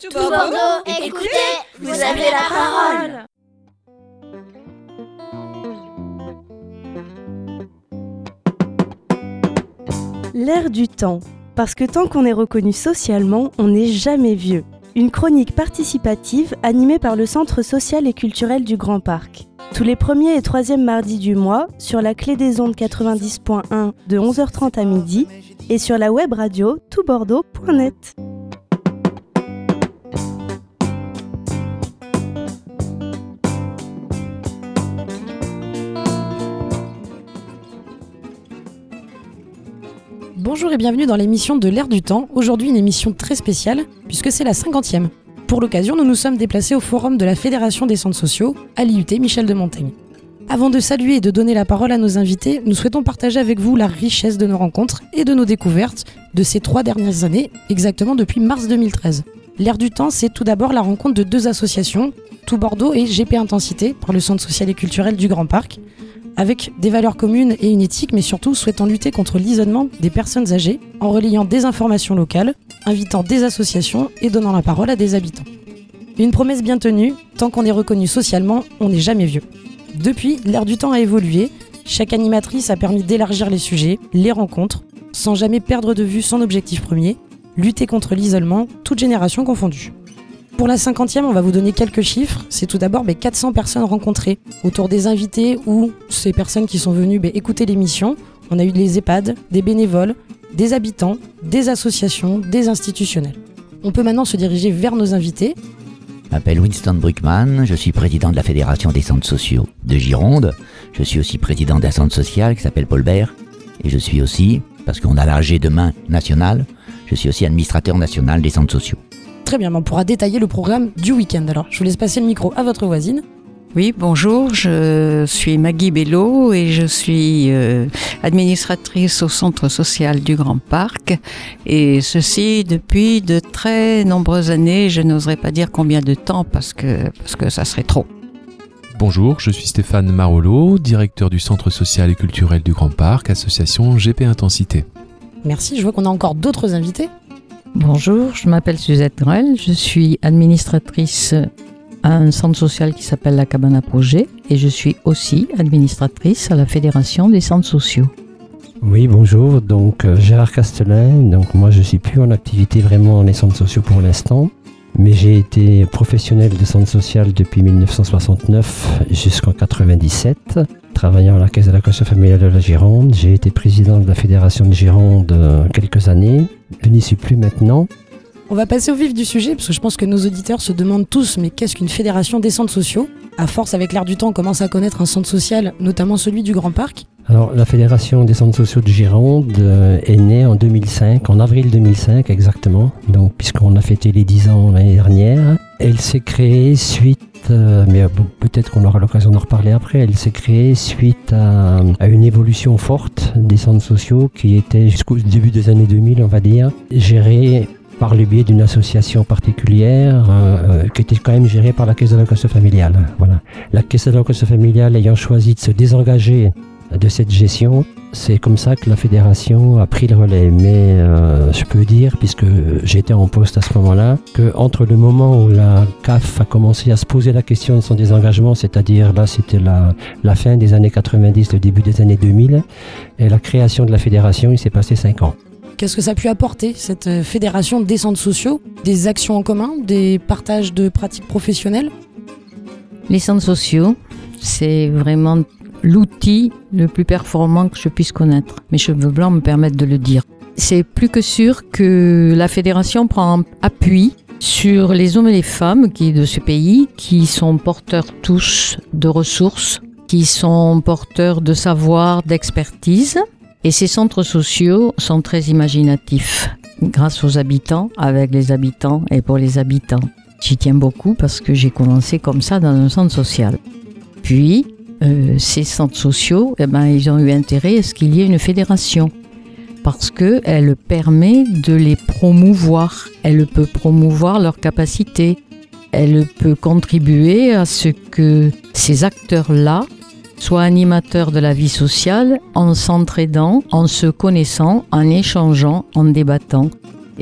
Tout Bordeaux, écoutez, vous avez la parole. L'air du temps. Parce que tant qu'on est reconnu socialement, on n'est jamais vieux. Une chronique participative animée par le Centre social et culturel du Grand Parc. Tous les premiers et troisièmes mardis du mois, sur la clé des ondes 90.1 de 11h30 à midi et sur la web radio toutbordeaux.net. Bonjour et bienvenue dans l'émission de l'ère du temps. Aujourd'hui une émission très spéciale puisque c'est la cinquantième. Pour l'occasion, nous nous sommes déplacés au forum de la Fédération des centres sociaux à l'IUT Michel de Montaigne. Avant de saluer et de donner la parole à nos invités, nous souhaitons partager avec vous la richesse de nos rencontres et de nos découvertes de ces trois dernières années, exactement depuis mars 2013. L'ère du temps, c'est tout d'abord la rencontre de deux associations, Tout Bordeaux et GP Intensité, par le Centre social et culturel du Grand Parc, avec des valeurs communes et une éthique, mais surtout souhaitant lutter contre l'isolement des personnes âgées en relayant des informations locales, invitant des associations et donnant la parole à des habitants. Une promesse bien tenue, tant qu'on est reconnu socialement, on n'est jamais vieux. Depuis, l'ère du temps a évolué, chaque animatrice a permis d'élargir les sujets, les rencontres, sans jamais perdre de vue son objectif premier, lutter contre l'isolement, toute génération confondue. Pour la cinquantième, on va vous donner quelques chiffres. C'est tout d'abord 400 personnes rencontrées autour des invités ou ces personnes qui sont venues écouter l'émission. On a eu des EHPAD, des bénévoles, des habitants, des associations, des institutionnels. On peut maintenant se diriger vers nos invités. Je m'appelle Winston Bruckmann, je suis président de la Fédération des centres sociaux de Gironde. Je suis aussi président d'un centre social qui s'appelle Paul Bert. Et je suis aussi, parce qu'on a l'AG demain national, je suis aussi administrateur national des centres sociaux. Très bien, on pourra détailler le programme du week-end. Alors, je vous laisse passer le micro à votre voisine. Oui, bonjour, je suis Maggie Bello et je suis euh, administratrice au Centre social du Grand Parc. Et ceci depuis de très nombreuses années, je n'oserais pas dire combien de temps parce que, parce que ça serait trop. Bonjour, je suis Stéphane Marolo, directeur du Centre social et culturel du Grand Parc, association GP Intensité. Merci, je vois qu'on a encore d'autres invités. Bonjour, je m'appelle Suzette Grel, je suis administratrice à un centre social qui s'appelle la Cabane à Projet et je suis aussi administratrice à la Fédération des centres sociaux. Oui, bonjour, donc euh, Gérard Castelin, donc moi je suis plus en activité vraiment dans les centres sociaux pour l'instant, mais j'ai été professionnel de centre social depuis 1969 jusqu'en 97 travaillant à la Caisse de la Caisse familiale de la Gironde. J'ai été président de la Fédération de Gironde euh, quelques années. Je n'y suis plus maintenant. On va passer au vif du sujet parce que je pense que nos auditeurs se demandent tous mais qu'est-ce qu'une fédération des centres sociaux? À force, avec l'air du temps, on commence à connaître un centre social, notamment celui du Grand Parc. Alors, la Fédération des centres sociaux de Gironde euh, est née en 2005, en avril 2005 exactement, donc puisqu'on a fêté les 10 ans l'année dernière. Elle s'est créée suite euh, mais peut-être qu'on aura l'occasion d'en reparler après, elle s'est créée suite à, une évolution forte des centres sociaux qui étaient jusqu'au début des années 2000, on va dire, gérés par le biais d'une association particulière euh, euh, qui était quand même gérée par la Caisse de la Caisse familiale. Voilà. La Caisse de la Caisse familiale ayant choisi de se désengager de cette gestion. C'est comme ça que la fédération a pris le relais. Mais euh, je peux dire, puisque j'étais en poste à ce moment-là, que entre le moment où la CAF a commencé à se poser la question de son désengagement, c'est-à-dire là c'était la, la fin des années 90, le début des années 2000, et la création de la fédération, il s'est passé 5 ans. Qu'est-ce que ça a pu apporter, cette euh, fédération des centres sociaux Des actions en commun Des partages de pratiques professionnelles? Les centres sociaux, c'est vraiment l'outil le plus performant que je puisse connaître. Mes cheveux blancs me permettent de le dire. C'est plus que sûr que la fédération prend appui sur les hommes et les femmes qui, de ce pays qui sont porteurs tous de ressources, qui sont porteurs de savoir, d'expertise. Et ces centres sociaux sont très imaginatifs grâce aux habitants, avec les habitants et pour les habitants. J'y tiens beaucoup parce que j'ai commencé comme ça dans un centre social. Puis, euh, ces centres sociaux, eh ben, ils ont eu intérêt à ce qu'il y ait une fédération. Parce qu'elle permet de les promouvoir, elle peut promouvoir leurs capacités, elle peut contribuer à ce que ces acteurs-là soient animateurs de la vie sociale en s'entraidant, en se connaissant, en échangeant, en débattant.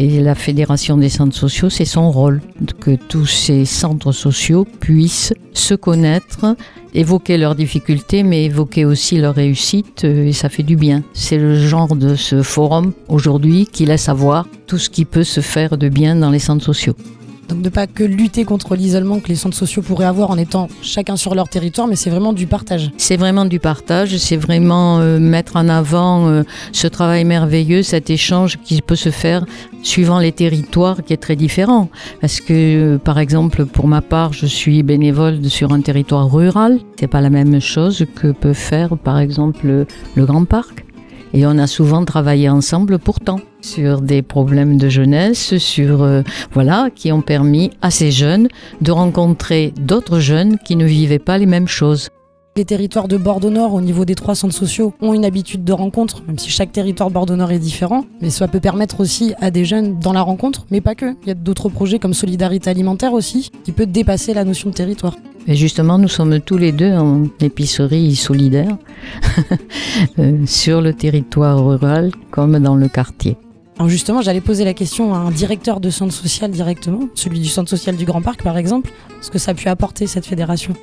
Et la Fédération des centres sociaux, c'est son rôle, que tous ces centres sociaux puissent se connaître, évoquer leurs difficultés, mais évoquer aussi leurs réussites, euh, et ça fait du bien. C'est le genre de ce forum aujourd'hui qui laisse avoir tout ce qui peut se faire de bien dans les centres sociaux. Donc de pas que lutter contre l'isolement que les centres sociaux pourraient avoir en étant chacun sur leur territoire, mais c'est vraiment du partage. C'est vraiment du partage, c'est vraiment euh, mettre en avant euh, ce travail merveilleux, cet échange qui peut se faire suivant les territoires qui est très différent. Parce que, euh, par exemple, pour ma part, je suis bénévole sur un territoire rural. C'est pas la même chose que peut faire, par exemple, le, le Grand Parc. Et on a souvent travaillé ensemble pourtant sur des problèmes de jeunesse, sur euh, voilà, qui ont permis à ces jeunes de rencontrer d'autres jeunes qui ne vivaient pas les mêmes choses. Les territoires de Bordeaux Nord, au niveau des trois centres sociaux, ont une habitude de rencontre, même si chaque territoire Bordeaux Nord est différent. Mais ça peut permettre aussi à des jeunes dans la rencontre, mais pas que. Il y a d'autres projets comme Solidarité Alimentaire aussi, qui peut dépasser la notion de territoire. Et justement, nous sommes tous les deux en épicerie solidaire euh, sur le territoire rural comme dans le quartier. Alors justement, j'allais poser la question à un directeur de centre social directement, celui du centre social du Grand Parc par exemple, ce que ça a pu apporter cette fédération?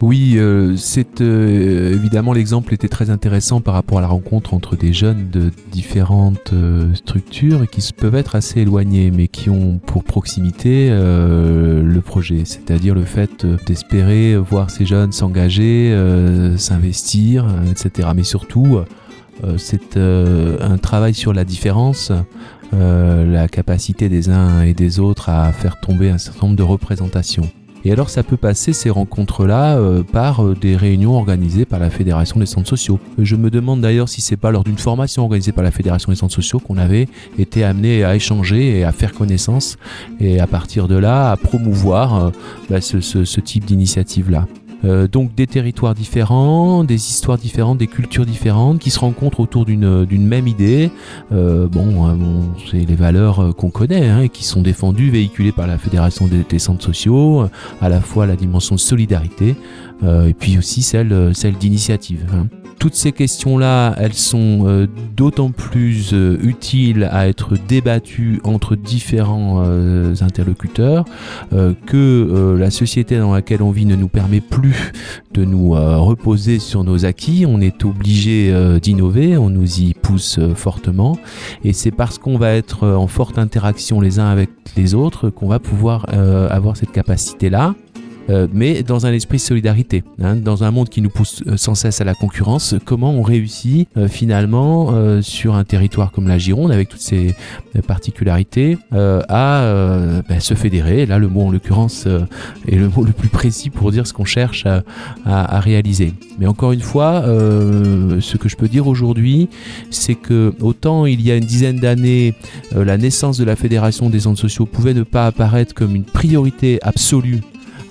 Oui, euh, c'est euh, évidemment l'exemple était très intéressant par rapport à la rencontre entre des jeunes de différentes euh, structures qui peuvent être assez éloignés, mais qui ont pour proximité le projet, c'est-à-dire le fait d'espérer voir ces jeunes s'engager, s'investir, etc. Mais surtout, c'est un travail sur la différence. la capacité des uns et des autres à faire tomber un certain nombre de représentations. Et alors ça peut passer ces rencontres-là euh, par euh, des réunions organisées par la Fédération des centres sociaux. Je me demande d'ailleurs si c'est pas lors d'une formation organisée par la Fédération des centres sociaux qu'on avait été amené à échanger et à faire connaissance et à partir de là à promouvoir euh, bah, ce type d'initiative-là. Euh, donc des territoires différents, des histoires différentes, des cultures différentes qui se rencontrent autour d'une d'une même idée. Euh, bon, euh, bon, c'est les valeurs euh, qu'on connaît hein, et qui sont défendues, véhiculées par la Fédération des, des centres sociaux, euh, à la fois la dimension de solidarité euh, et puis aussi celle, euh, celle d'initiative. hein. Toutes ces questions-là, elles sont euh, d'autant plus euh, utiles à être débattues entre différents euh, interlocuteurs euh, que euh, la société dans laquelle on vit ne nous permet plus de nous euh, reposer sur nos acquis. On est obligé euh, d'innover, on nous y pousse euh, fortement. Et c'est parce qu'on va être euh, en forte interaction les uns avec les autres qu'on va pouvoir euh, avoir cette capacité-là. Euh, mais dans un esprit de solidarité, hein, dans un monde qui nous pousse euh, sans cesse à la concurrence, comment on réussit euh, finalement euh, sur un territoire comme la Gironde, avec toutes ses euh, particularités, à ben, se fédérer. Là, le mot en l'occurrence est le mot le plus précis pour dire ce qu'on cherche à, à- à réaliser. Mais encore une fois, ce que je peux dire aujourd'hui, c'est que autant il y a une dizaine d'années, la naissance de la Fédération des centres sociaux pouvait ne pas apparaître comme une priorité absolue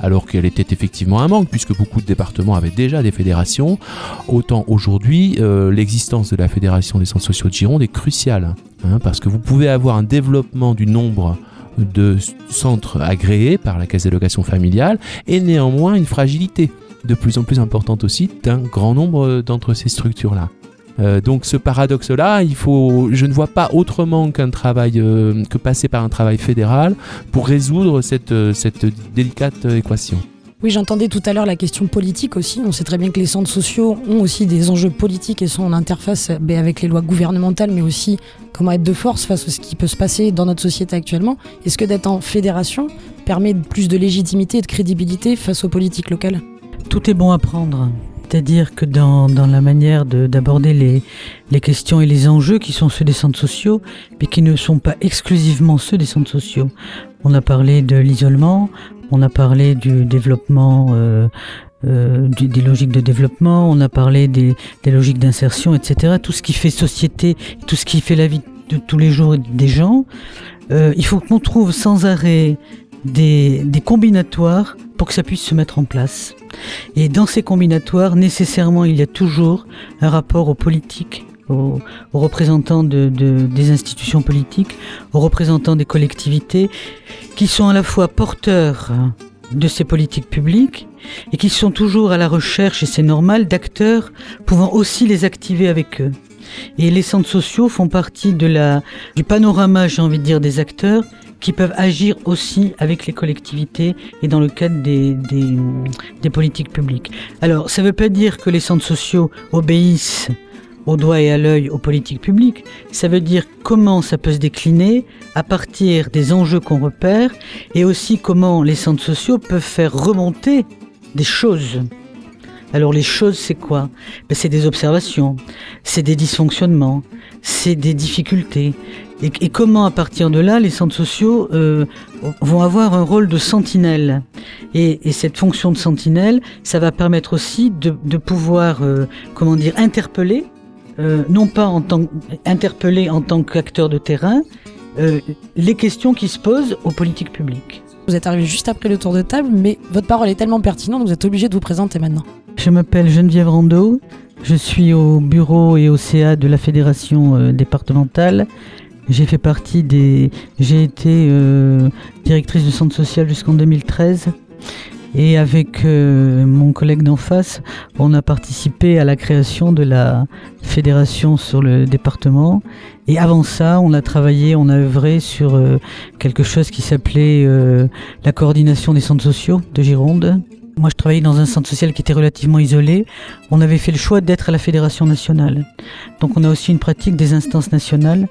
alors qu'elle était effectivement un manque, puisque beaucoup de départements avaient déjà des fédérations, autant aujourd'hui, euh, l'existence de la Fédération des centres sociaux de Gironde est cruciale, hein, parce que vous pouvez avoir un développement du nombre de centres agréés par la Caisse d'allocation familiale, et néanmoins une fragilité de plus en plus importante aussi d'un grand nombre d'entre ces structures-là. Euh, donc ce paradoxe-là, il faut, je ne vois pas autrement qu'un travail, euh, que passer par un travail fédéral pour résoudre cette, euh, cette délicate équation. Oui, j'entendais tout à l'heure la question politique aussi. On sait très bien que les centres sociaux ont aussi des enjeux politiques et sont en interface eh ben, avec les lois gouvernementales, mais aussi comment être de force face à ce qui peut se passer dans notre société actuellement. Est-ce que d'être en fédération permet plus de légitimité et de crédibilité face aux politiques locales? Tout est bon à prendre. C'est-à-dire que dans, dans la manière de- d'aborder les, les questions et les enjeux qui sont ceux des centres sociaux, mais qui ne sont pas exclusivement ceux des centres sociaux. On a parlé de l'isolement, on a parlé du développement, euh, euh, des logiques de développement, on a parlé des, des logiques d'insertion, etc. Tout ce qui fait société, tout ce qui fait la vie de tous les jours des gens. Euh, il faut qu'on trouve sans arrêt des, des combinatoires pour que ça puisse se mettre en place. Et dans ces combinatoires, nécessairement, il y a toujours un rapport aux politiques, aux, aux représentants de, de- des institutions politiques, aux représentants des collectivités, qui sont à la fois porteurs de ces politiques publiques et qui sont toujours à la recherche, et c'est normal, d'acteurs pouvant aussi les activer avec eux. Et les centres sociaux font partie de la, du panorama, j'ai envie de dire, des acteurs qui peuvent agir aussi avec les collectivités et dans le cadre des, des, politiques publiques. Alors, ça ne veut pas dire que les centres sociaux obéissent au doigt et à l'œil aux politiques publiques. Ça veut dire comment ça peut se décliner à partir des enjeux qu'on repère et aussi comment les centres sociaux peuvent faire remonter des choses. Alors les choses, c'est quoi? Ben, C'est des observations, c'est des dysfonctionnements, c'est des difficultés. Et, et, comment à partir de là, les centres sociaux euh, vont avoir un rôle de sentinelle. Et, et, cette fonction de sentinelle, ça va permettre aussi de, de pouvoir, euh, comment dire, interpeller euh, non pas en tant interpellé en tant qu'acteur de terrain, les questions qui se posent aux politiques publiques. Vous êtes arrivé juste après le tour de table, mais votre parole est tellement pertinente, vous êtes obligé de vous présenter maintenant. Je m'appelle Geneviève Rondeau, je suis au bureau et au CA de la fédération départementale. J'ai fait partie des. J'ai été euh, directrice du centre social jusqu'en 2013. Et avec euh, mon collègue d'en face, on a participé à la création de la fédération sur le département. Et avant ça, on a travaillé, on a œuvré sur euh, quelque chose qui s'appelait euh, la coordination des centres sociaux de Gironde. Moi, je travaillais dans un centre social qui était relativement isolé. On avait fait le choix d'être à la fédération nationale. Donc, on a aussi une pratique des instances nationales.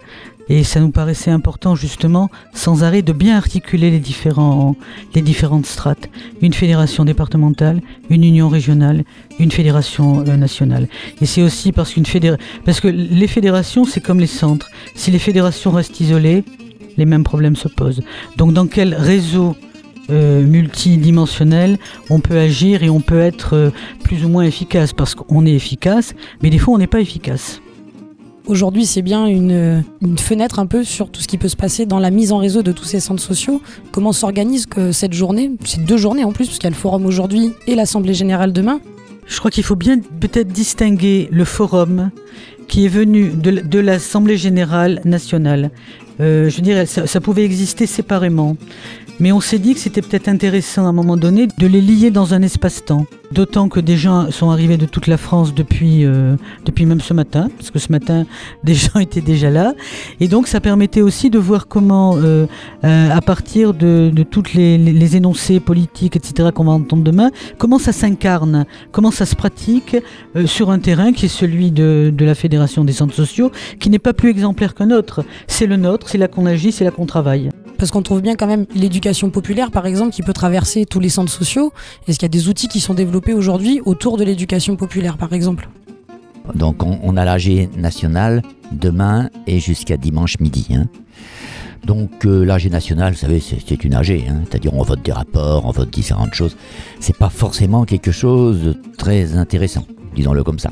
Et ça nous paraissait important, justement, sans arrêt, de bien articuler les, différentes strates. Une fédération départementale, une union régionale, une fédération euh, nationale. Et c'est aussi parce que les fédérations, c'est comme les centres. Si les fédérations restent isolées, les mêmes problèmes se posent. Donc, dans quel réseau euh, multidimensionnel, on peut agir et on peut être euh, plus ou moins efficace? Parce qu'on est efficace, mais des fois on n'est pas efficace. Aujourd'hui, c'est bien une, une, fenêtre un peu sur tout ce qui peut se passer dans la mise en réseau de tous ces centres sociaux. Comment s'organise cette journée, c'est deux journées en plus, parce qu'il y a le forum aujourd'hui et l'Assemblée générale demain. Je crois qu'il faut bien peut-être distinguer le forum qui est venu de, de l'Assemblée générale nationale. Euh, je dirais, ça, ça pouvait exister séparément. Mais on s'est dit que c'était peut-être intéressant à un moment donné de les lier dans un espace-temps. D'autant que des gens sont arrivés de toute la France depuis, euh, depuis même ce matin, parce que ce matin, des gens étaient déjà là. Et donc ça permettait aussi de voir comment, euh, euh, à partir de, de toutes les, énoncés politiques, etc., qu'on va entendre demain, comment ça s'incarne, comment ça se pratique sur un terrain qui est celui de, de la Fédération des centres sociaux, qui n'est pas plus exemplaire qu'un autre. C'est le nôtre, c'est là qu'on agit, c'est là qu'on travaille parce qu'on trouve bien quand même l'éducation populaire, par exemple, qui peut traverser tous les centres sociaux. Est-ce qu'il y a des outils qui sont développés aujourd'hui autour de l'éducation populaire, par exemple? Donc on, a l'AG national demain et jusqu'à dimanche midi. Hein. Donc euh, l'AG national, vous savez, c'est une AG, hein, c'est-à-dire on vote des rapports, on vote différentes choses. C'est pas forcément quelque chose de très intéressant, disons-le comme ça.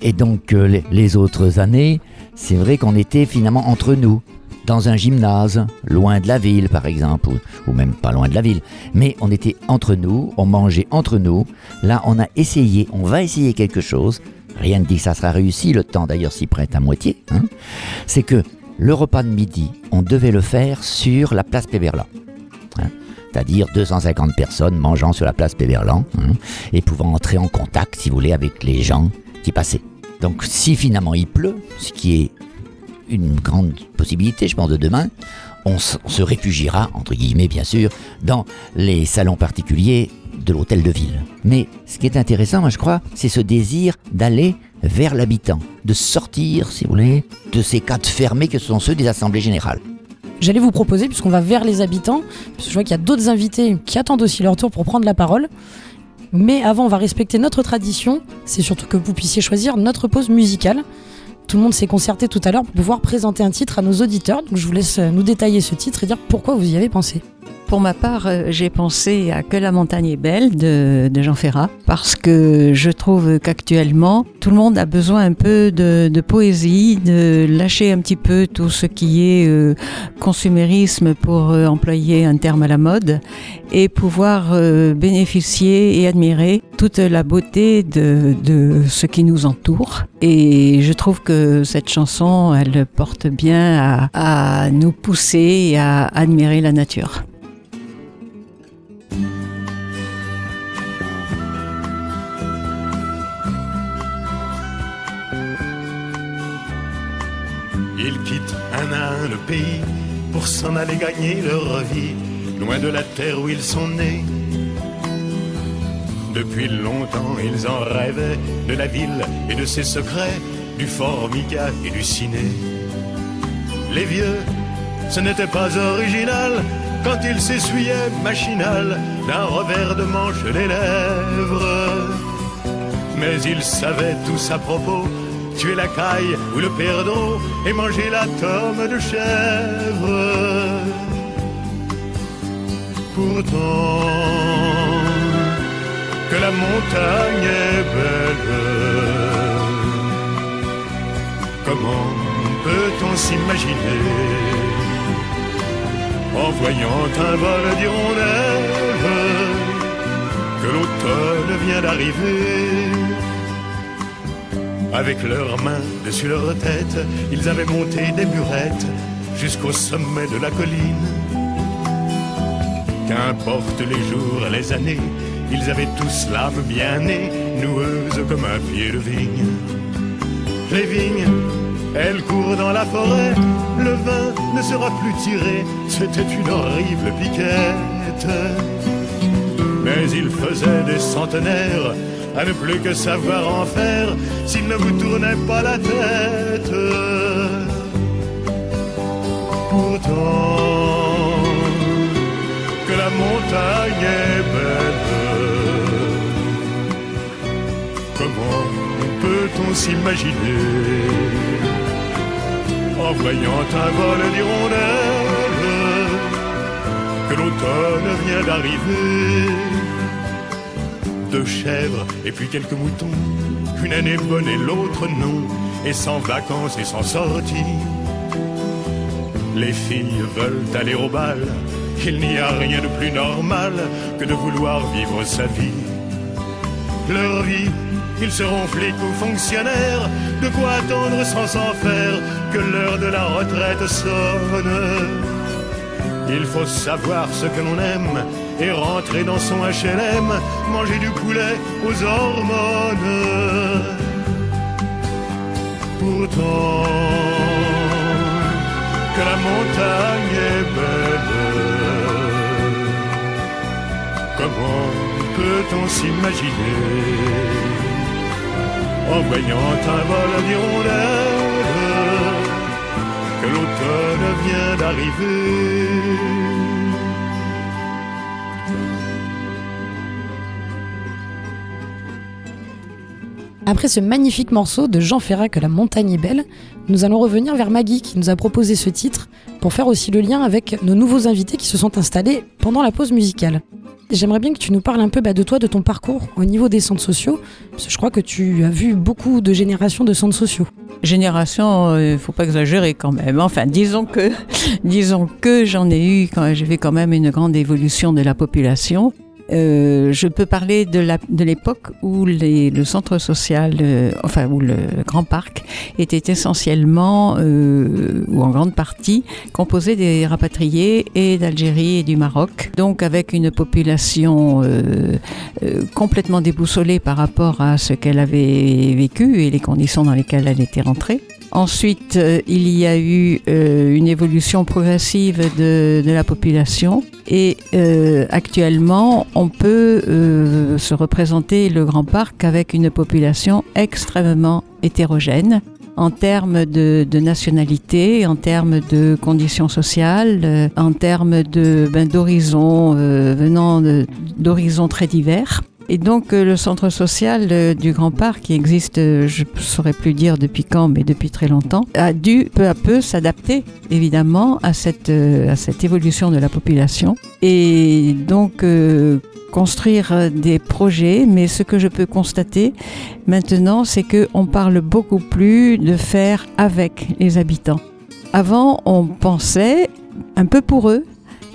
Et donc euh, les autres années, c'est vrai qu'on était finalement entre nous dans un gymnase, loin de la ville par exemple, ou, même pas loin de la ville. Mais on était entre nous, on mangeait entre nous. Là, on a essayé, on va essayer quelque chose. Rien ne dit que ça sera réussi, le temps d'ailleurs s'y prête à moitié. Hein. C'est que le repas de midi, on devait le faire sur la place Péberlan. Hein. C'est-à-dire 250 personnes mangeant sur la place Péberlan hein, et pouvant entrer en contact, si vous voulez, avec les gens qui passaient. Donc si finalement il pleut, ce qui est une grande possibilité, je pense, de demain, on, se réfugiera, entre guillemets bien sûr, dans les salons particuliers de l'hôtel de ville. Mais ce qui est intéressant, moi je crois, c'est ce désir d'aller vers l'habitant, de sortir, si vous voulez, de ces cadres fermés que sont ceux des assemblées générales. J'allais vous proposer, puisqu'on va vers les habitants, parce que je vois qu'il y a d'autres invités qui attendent aussi leur tour pour prendre la parole. Mais avant, on va respecter notre tradition, c'est surtout que vous puissiez choisir notre pause musicale. Tout le monde s'est concerté tout à l'heure pour pouvoir présenter un titre à nos auditeurs. Donc je vous laisse nous détailler ce titre et dire pourquoi vous y avez pensé. Pour ma part, euh, j'ai pensé à Que la montagne est belle de, Jean Ferrat parce que je trouve qu'actuellement, tout le monde a besoin un peu de, poésie, de lâcher un petit peu tout ce qui est euh, consumérisme pour euh, employer un terme à la mode et pouvoir bénéficier et admirer toute la beauté de, ce qui nous entoure. Et je trouve que cette chanson, elle porte bien à, nous pousser à admirer la nature. Ils quittent un à un le pays pour s'en aller gagner leur vie, loin de la terre où ils sont nés. Depuis longtemps, ils en rêvaient de la ville et de ses secrets, du formica et du ciné. Les vieux, ce n'était pas original quand ils s'essuyaient machinal d'un revers de manche les lèvres. Mais ils savaient tous à propos tuer la caille ou le perdreau et manger la tome de chèvre. Pourtant, que la montagne est belle, comment peut-on s'imaginer en voyant un vol d'hirondelles que l'automne vient d'arriver? Avec leurs mains dessus leur tête, ils avaient monté des murettes jusqu'au sommet de la colline. Qu'importe les jours, les années, ils avaient tous l'âme bien née, noueuse comme un pied de vigne. Les vignes, elles courent dans la forêt, le vin ne sera plus tiré, c'était une horrible piquette. Mais ils faisaient des centenaires à ne plus que savoir en faire s'il ne vous tournait pas la tête. Pourtant, que la montagne est belle, comment peut-on s'imaginer en voyant un vol d'hirondelles que l'automne vient d'arriver? Deux chèvres et puis quelques moutons. Une année bonne et l'autre non, et sans vacances et sans sortie. Les filles veulent aller au bal, il n'y a rien de plus normal que de vouloir vivre sa vie. Leur vie, ils seront flics ou fonctionnaires, de quoi attendre sans s'en faire que l'heure de la retraite sonne. Il faut savoir ce que l'on aime et rentrer dans son HLM, manger du poulet aux hormones. Pourtant, que la montagne est belle, comment peut-on s'imaginer en voyant un vol d'hirondelles que l'automne vient d'arriver? Après ce magnifique morceau de Jean Ferrat que la montagne est belle, nous allons revenir vers Maggie qui nous a proposé ce titre pour faire aussi le lien avec nos nouveaux invités qui se sont installés pendant la pause musicale. J'aimerais bien que tu nous parles un peu bah, de toi, de ton parcours au niveau des centres sociaux, parce que je crois que tu as vu beaucoup de générations de centres sociaux. Génération, il euh, ne faut pas exagérer quand même. Enfin, disons que, disons que j'en ai eu, j'ai vu quand même une grande évolution de la population. Euh, je peux parler de l'époque où les, le centre social, euh, enfin où le grand parc était essentiellement euh, ou en grande partie composé des rapatriés et d'Algérie et du Maroc, donc avec une population euh, euh, complètement déboussolée par rapport à ce qu'elle avait vécu et les conditions dans lesquelles elle était rentrée. Ensuite, euh, il y a eu euh, une évolution progressive de, la population et euh, actuellement, on peut se représenter le Grand Parc avec une population extrêmement hétérogène en termes de, nationalité, en termes de conditions sociales, en termes de ben, d'horizons venant d'horizons très divers. Et donc euh, le centre social euh, du Grand Parc, qui existe, euh, je ne saurais plus dire depuis quand, mais depuis très longtemps, a dû peu à peu s'adapter évidemment à cette, évolution de la population. Et donc construire des projets, mais ce que je peux constater maintenant, c'est qu'on parle beaucoup plus de faire avec les habitants. Avant, on pensait un peu pour eux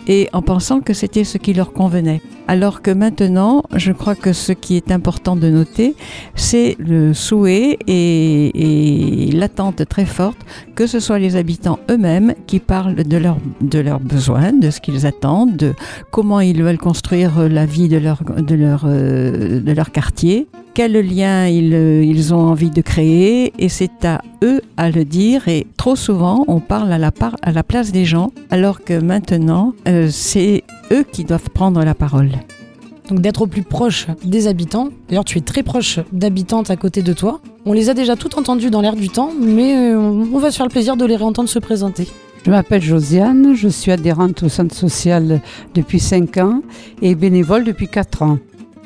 et en pensant que c'était ce qui leur convenait. Alors que maintenant, je crois que ce qui est important de noter, c'est le souhait et, l'attente très forte que ce soit les habitants eux-mêmes qui parlent de, leur, de leurs besoins, de ce qu'ils attendent, de comment ils veulent construire la vie de leur, de leur, euh, de leur quartier, quel lien ils, euh, ils ont envie de créer. Et c'est à eux à le dire. Et trop souvent on parle à la, à la place des gens alors que maintenant euh, c'est eux qui doivent prendre la parole. Donc d'être au plus proche des habitants. D'ailleurs, tu es très proche d'habitantes à côté de toi. On les a déjà toutes entendues dans l'air du temps, mais euh, on va se faire le plaisir de les réentendre se présenter. Je m'appelle Josiane, je suis adhérente au centre social depuis 5 ans et bénévole depuis 4 ans.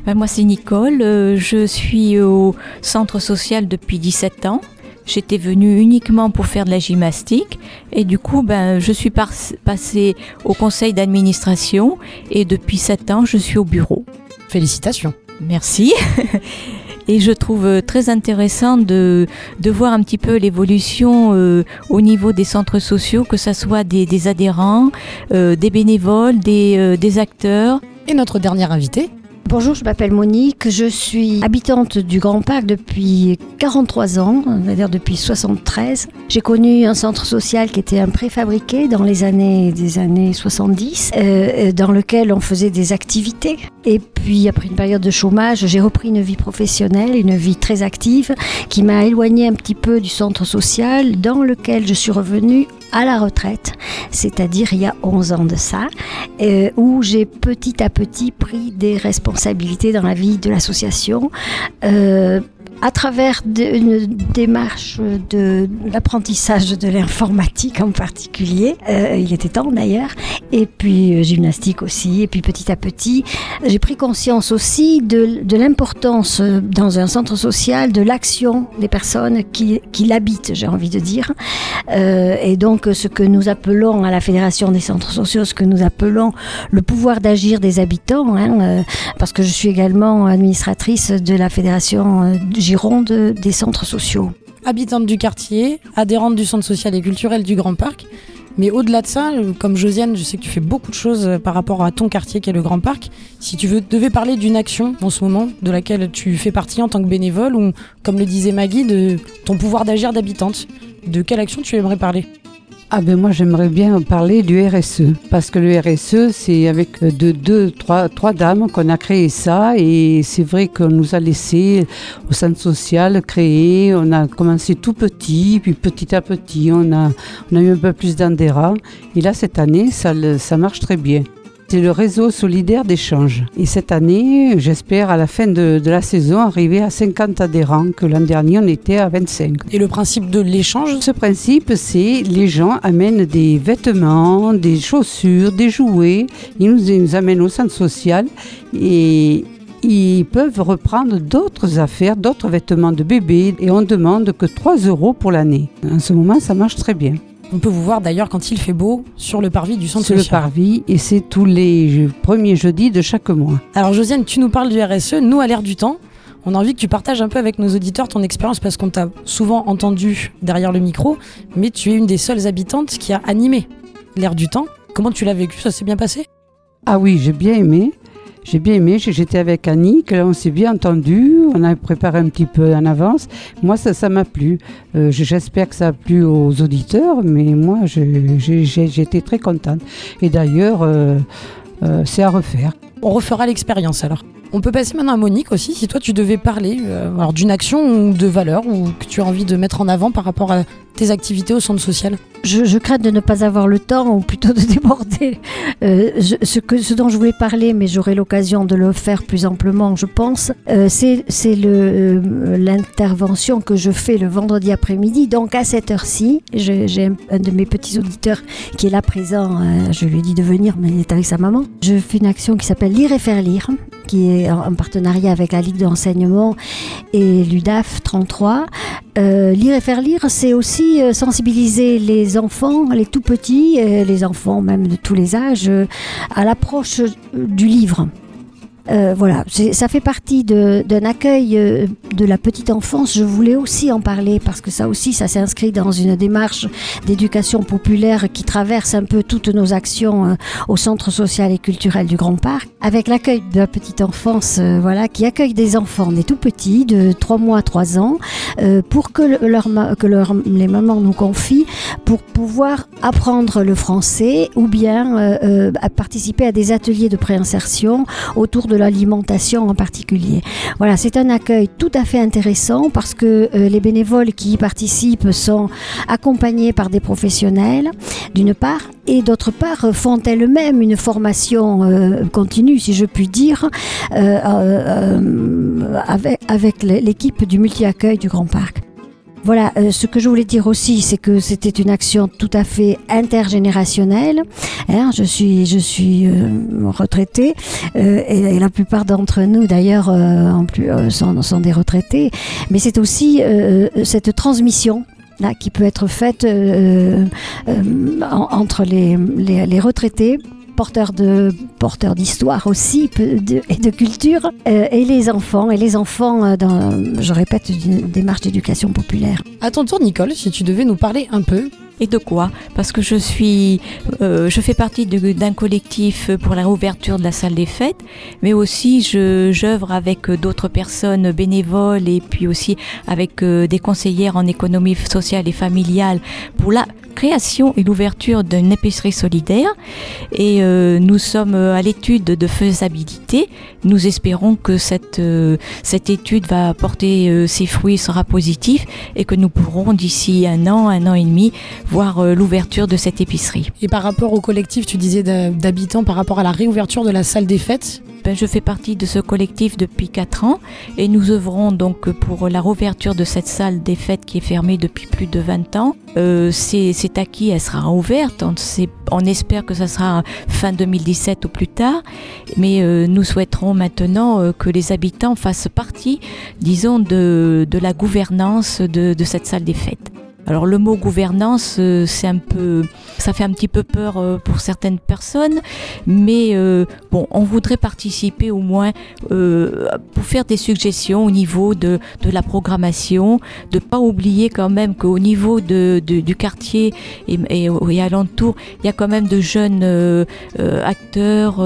Ben, moi, c'est Nicole. euh, je suis au centre social depuis 17 ans. J'étais venue uniquement pour faire de la gymnastique et du coup, ben, je suis passée au conseil d'administration et depuis 7 ans, je suis au bureau. Félicitations. Merci. Et je trouve très intéressant de, de voir un petit peu l'évolution euh, au niveau des centres sociaux, que ce soit des, des adhérents, euh, des bénévoles, des, euh, des acteurs. Et notre dernière invitée Bonjour, je m'appelle Monique, je suis habitante du Grand Parc depuis 43 ans, on va dire depuis 73. J'ai connu un centre social qui était un préfabriqué dans les années des années 70, euh, dans lequel on faisait des activités. Et puis après une période de chômage, j'ai repris une vie professionnelle, une vie très active, qui m'a éloignée un petit peu du centre social, dans lequel je suis revenue à la retraite, c'est-à-dire il y a 11 ans de ça, euh, où j'ai petit à petit pris des responsabilités dans la vie de l'association. euh, à travers une démarche de l'apprentissage de l'informatique en particulier, euh, il était temps d'ailleurs, et puis euh, gymnastique aussi, et puis petit à petit, j'ai pris conscience aussi de, l'importance euh, dans un centre social de l'action des personnes qui, l'habitent, j'ai envie de dire. Euh, et donc ce que nous appelons à la Fédération des centres sociaux, ce que nous appelons le pouvoir d'agir des habitants, hein, parce que je suis également administratrice de la Fédération euh, Des centres sociaux. habitante du quartier, adhérente du centre social et culturel du Grand Parc. Mais au-delà de ça, euh, comme Josiane, je sais que tu fais beaucoup de choses euh, par rapport à ton quartier qui est le Grand Parc. Si tu veux, devais parler d'une action en ce moment de laquelle tu fais partie en tant que bénévole ou, comme le disait Maggie, de ton pouvoir d'agir d'habitante, de quelle action tu aimerais parler? Ah ben moi j'aimerais bien parler du RSE parce que le RSE c'est avec euh, de deux trois trois dames qu'on a créé ça et c'est vrai qu'on nous a laissé au centre social créer on a commencé tout petit puis petit à petit on a on a eu un peu plus d'adhérents et là cette année ça marche très bien. C'est le réseau solidaire d'échange. Et cette année, j'espère à la fin de, de la saison arriver à 50 adhérents, que l'an dernier on était à 25. Et le principe de l'échange? Ce principe, c'est les gens amènent des vêtements, des chaussures, des jouets, ils nous, ils nous amènent au centre social et ils peuvent reprendre d'autres affaires, d'autres vêtements de bébé et on demande que 3 euros pour l'année. En ce moment, ça marche très bien. On peut vous voir d'ailleurs quand il fait beau sur le parvis du centre C'est le social. parvis et c'est tous les je- premiers jeudis de chaque mois. Alors Josiane, tu nous parles du RSE, nous à l'ère du temps, on a envie que tu partages un peu avec nos auditeurs ton expérience parce qu'on t'a souvent entendu derrière le micro, mais tu es une des seules habitantes qui a animé l'ère du temps. Comment tu l'as vécu? Ça s'est bien passé? Ah oui, j'ai bien aimé. J'ai bien aimé, j'étais avec Annie, là on s'est bien entendu, on a préparé un petit peu en avance. Moi ça ça m'a plu. Euh, je- J'espère que ça a plu aux auditeurs, mais moi été très contente. Et d'ailleurs, euh, euh, c'est à refaire. On refera l'expérience alors. On peut passer maintenant à Monique aussi, si toi tu devais parler d'une action ou de valeur ou que tu as envie de mettre en avant par rapport à tes activités au centre social. Je, crains de ne pas avoir le temps, ou plutôt de déborder euh, ce, que, ce dont je voulais parler, mais j'aurai l'occasion de le faire plus amplement, je pense. Euh, c'est euh, l'intervention que je fais le vendredi après-midi. Donc à cette heure-ci, j'ai un, de mes petits auditeurs qui est là présent. euh, je lui ai dit de venir, mais il est avec sa maman. Je fais une action qui s'appelle Lire et faire lire, qui est en, en partenariat avec la Ligue de renseignement et l'UDAF 33. Euh, lire et faire lire, c'est aussi euh, sensibiliser les enfants, les tout petits, euh, les enfants même de tous les âges, euh, à l'approche du livre. Euh, voilà, ça fait partie d'un accueil euh, de la petite enfance. Je voulais aussi en parler parce que ça aussi, ça s'inscrit dans une démarche d'éducation populaire qui traverse un peu toutes nos actions euh, au Centre social et culturel du Grand Parc, avec l'accueil de la petite enfance, voilà, qui accueille des enfants, des tout petits, de 3 mois à 3 ans, pour que, les mamans nous confient, pour pouvoir apprendre le français ou bien participer à des ateliers de préinsertion autour de de l'alimentation en particulier. Voilà, c'est un accueil tout à fait intéressant parce que euh, les bénévoles qui y participent sont accompagnés par des professionnels, d'une part, et d'autre part font elles-mêmes une formation euh, continue, si je puis dire, euh, avec l'équipe du multi-accueil du Grand Parc. Voilà, euh, ce que je voulais dire aussi, c'est que c'était une action tout à fait intergénérationnelle. Hein, je suis, je suis euh, retraitée euh, et, la plupart d'entre nous, d'ailleurs, en plus, sont, sont des retraités. Mais c'est aussi cette transmission qui peut être faite en- entre les retraités porteurs de porteurs d'histoire aussi de- et de culture euh, et les enfants et les enfants euh, dans je répète une démarche d'éducation populaire. À ton tour, Nicole, si tu devais nous parler un peu. Et de quoi? Parce que je suis, euh, je fais partie d'un collectif pour la réouverture de la salle des fêtes, mais aussi je j'œuvre avec d'autres personnes bénévoles et puis aussi avec euh, des conseillères en économie sociale et familiale pour la création et l'ouverture d'une épicerie solidaire. Et euh, nous sommes à l'étude de faisabilité. Nous espérons que cette euh, cette étude va porter euh, ses fruits, sera positif et que nous pourrons d'ici un an, un an et demi voir l'ouverture de cette épicerie. Et par rapport au collectif, tu disais d'habitants, par rapport à la réouverture de la salle des fêtes, Ben, je fais partie de ce collectif depuis 4 ans et nous œuvrons donc pour la réouverture de cette salle des fêtes qui est fermée depuis plus de 20 ans. Euh, c'est c'est acquis, elle sera ouverte. On, espère que ça sera fin 2017 ou plus tard. Mais euh, nous souhaiterons maintenant euh, que les habitants fassent partie, disons, de, la gouvernance de, de cette salle des fêtes. Alors le mot gouvernance, euh, c'est un peu, ça fait un petit peu peur euh, pour certaines personnes, mais euh, bon, on voudrait participer au moins euh, pour faire des suggestions au niveau de, de la programmation, de pas oublier quand même qu'au niveau de, du quartier et, et, et alentour, il y a quand même de jeunes acteurs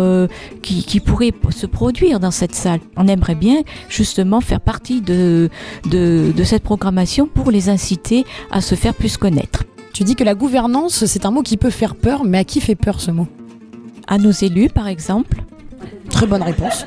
qui, qui pourraient se produire dans cette salle. On aimerait bien justement faire partie de, de cette programmation pour les inciter à se faire plus connaître. Tu dis que la gouvernance, c'est un mot qui peut faire peur, mais à qui fait peur ce mot À nos élus, par exemple. Très bonne réponse.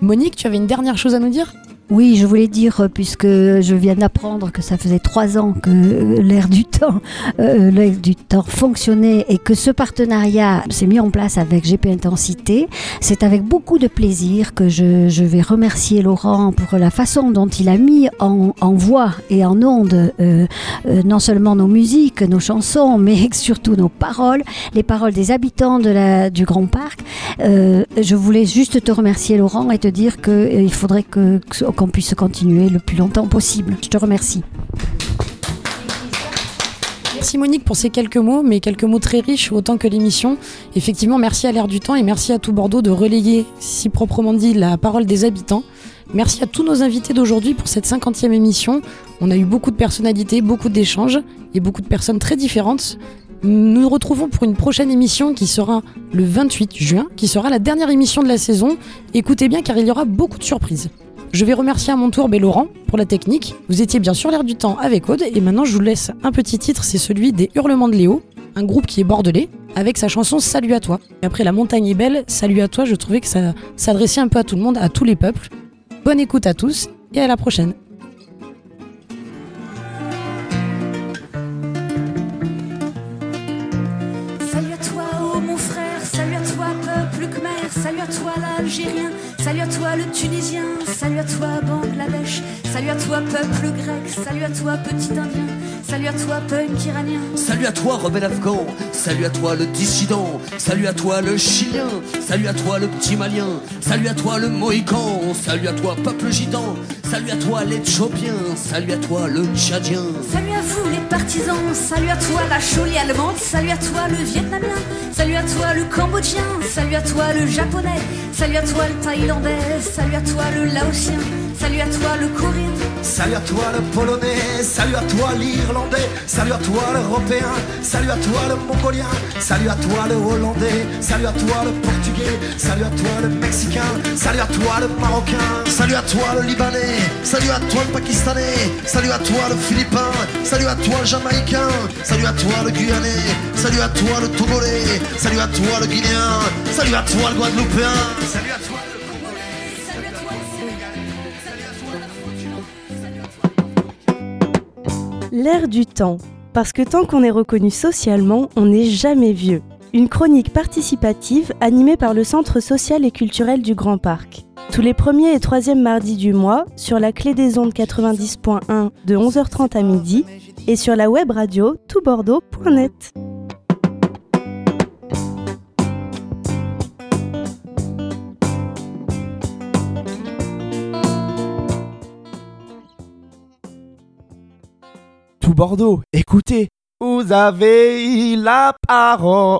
Monique, tu avais une dernière chose à nous dire? Oui, je voulais dire, euh, puisque je viens d'apprendre que ça faisait trois ans que euh, l'ère du temps, euh, l'ère du temps fonctionnait et que ce partenariat s'est mis en place avec GP Intensité, c'est avec beaucoup de plaisir que je, je vais remercier Laurent pour la façon dont il a mis en, en voix et en ondes euh, euh, non seulement nos musiques, nos chansons, mais surtout nos paroles, les paroles des habitants de la, du Grand Parc. Euh, je voulais juste te remercier Laurent et te dire qu'il faudrait que- qu'on puisse continuer le plus longtemps possible. Je te remercie. Merci Monique pour ces quelques mots, mais quelques mots très riches autant que l'émission. Effectivement, merci à l'ère du temps et merci à tout Bordeaux de relayer, si proprement dit, la parole des habitants. Merci à tous nos invités d'aujourd'hui pour cette 50e émission. On a eu beaucoup de personnalités, beaucoup d'échanges et beaucoup de personnes très différentes. Nous nous retrouvons pour une prochaine émission qui sera le 28 juin, qui sera la dernière émission de la saison. Écoutez bien car il y aura beaucoup de surprises. Je vais remercier à mon tour B. Laurent pour la technique. Vous étiez bien sur l'air du temps avec Aude et maintenant je vous laisse un petit titre, c'est celui des Hurlements de Léo, un groupe qui est bordelais, avec sa chanson Salut à toi. Et après La montagne est belle, Salut à toi, je trouvais que ça s'adressait un peu à tout le monde, à tous les peuples. Bonne écoute à tous et à la prochaine. Salut à toi, oh mon frère, salut à toi, peuple khmer, salut à toi, à Tunisien, salut à toi, Bangladesh, salut à toi, peuple grec, salut à toi, petit indien, salut à toi, punk iranien. Salut à toi, rebelle afghan. Salut à toi, le dissident. Salut à toi, le chilien. Salut à toi, le petit malien. Salut à toi, le mohican. Salut à toi, peuple gitan. Salut à toi, l'éthiopien. Salut à toi, le tchadien. Salut à vous les partisans, salut à toi la jolie allemande, salut à toi le vietnamien, salut à toi le cambodgien, salut à toi le japonais, salut à toi le thaïlandais, salut à toi le laotien, salut à toi le coréen, Salut à toi le polonais, salut à toi l'irlandais, salut à toi l'européen, salut à toi le mongolien, salut à toi le hollandais, salut à toi le portugais, salut à toi le mexicain, salut à toi le marocain, salut à toi le libanais, salut à toi le pakistanais, salut à toi le philippin, salut à toi le jamaïcain, salut à toi le guyanais, salut à toi le togolais, salut à toi le guinéen, salut à toi le guadeloupéen, salut à toi le L'air du temps. Parce que tant qu'on est reconnu socialement, on n'est jamais vieux. Une chronique participative animée par le Centre social et culturel du Grand Parc. Tous les premiers et troisièmes mardis du mois, sur la clé des ondes 90.1 de 11h30 à midi et sur la web radio toutbordeaux.net. Bordeaux, écoutez, vous avez la parole.